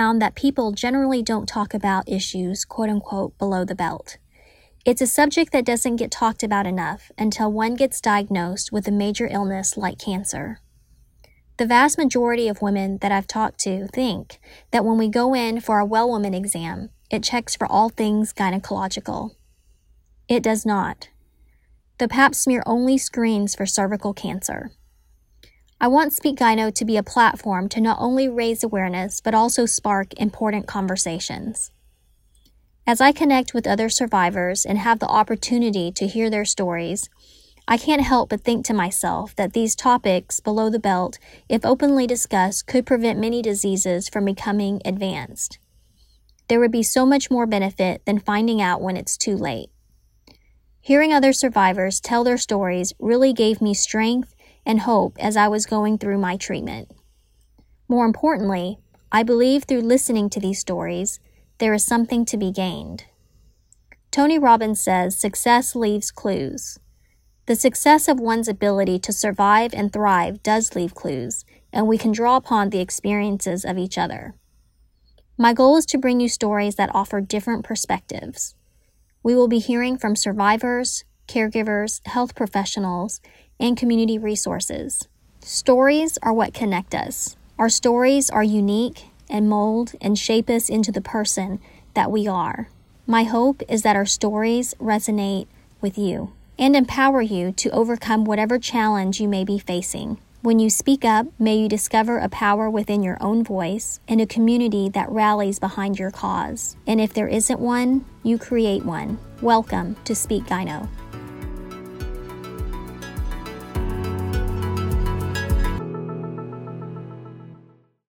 found that people generally don't talk about issues, quote unquote, below the belt. It's a subject that doesn't get talked about enough until one gets diagnosed with a major illness like cancer. The vast majority of women that I've talked to think that when we go in for a well woman exam, it checks for all things gynecological. It does not. The pap smear only screens for cervical cancer. I want Speak Gyno to be a platform to not only raise awareness but also spark important conversations. As I connect with other survivors and have the opportunity to hear their stories, I can't help but think to myself that these topics below the belt, if openly discussed, could prevent many diseases from becoming advanced. There would be so much more benefit than finding out when it's too late. Hearing other survivors tell their stories really gave me strength and hope as I was going through my treatment. More importantly, I believe through listening to these stories, there is something to be gained. Tony Robbins says success leaves clues. The success of one's ability to survive and thrive does leave clues, and we can draw upon the experiences of each other. My goal is to bring you stories that offer different perspectives. We will be hearing from survivors, caregivers, health professionals, and community resources. Stories are what connect us. Our stories are unique and mold and shape us into the person that we are. My hope is that our stories resonate with you and empower you to overcome whatever challenge you may be facing. When you speak up, may you discover a power within your own voice and a community that rallies behind your cause. And if there isn't one, you create one. Welcome to Speak Gyno.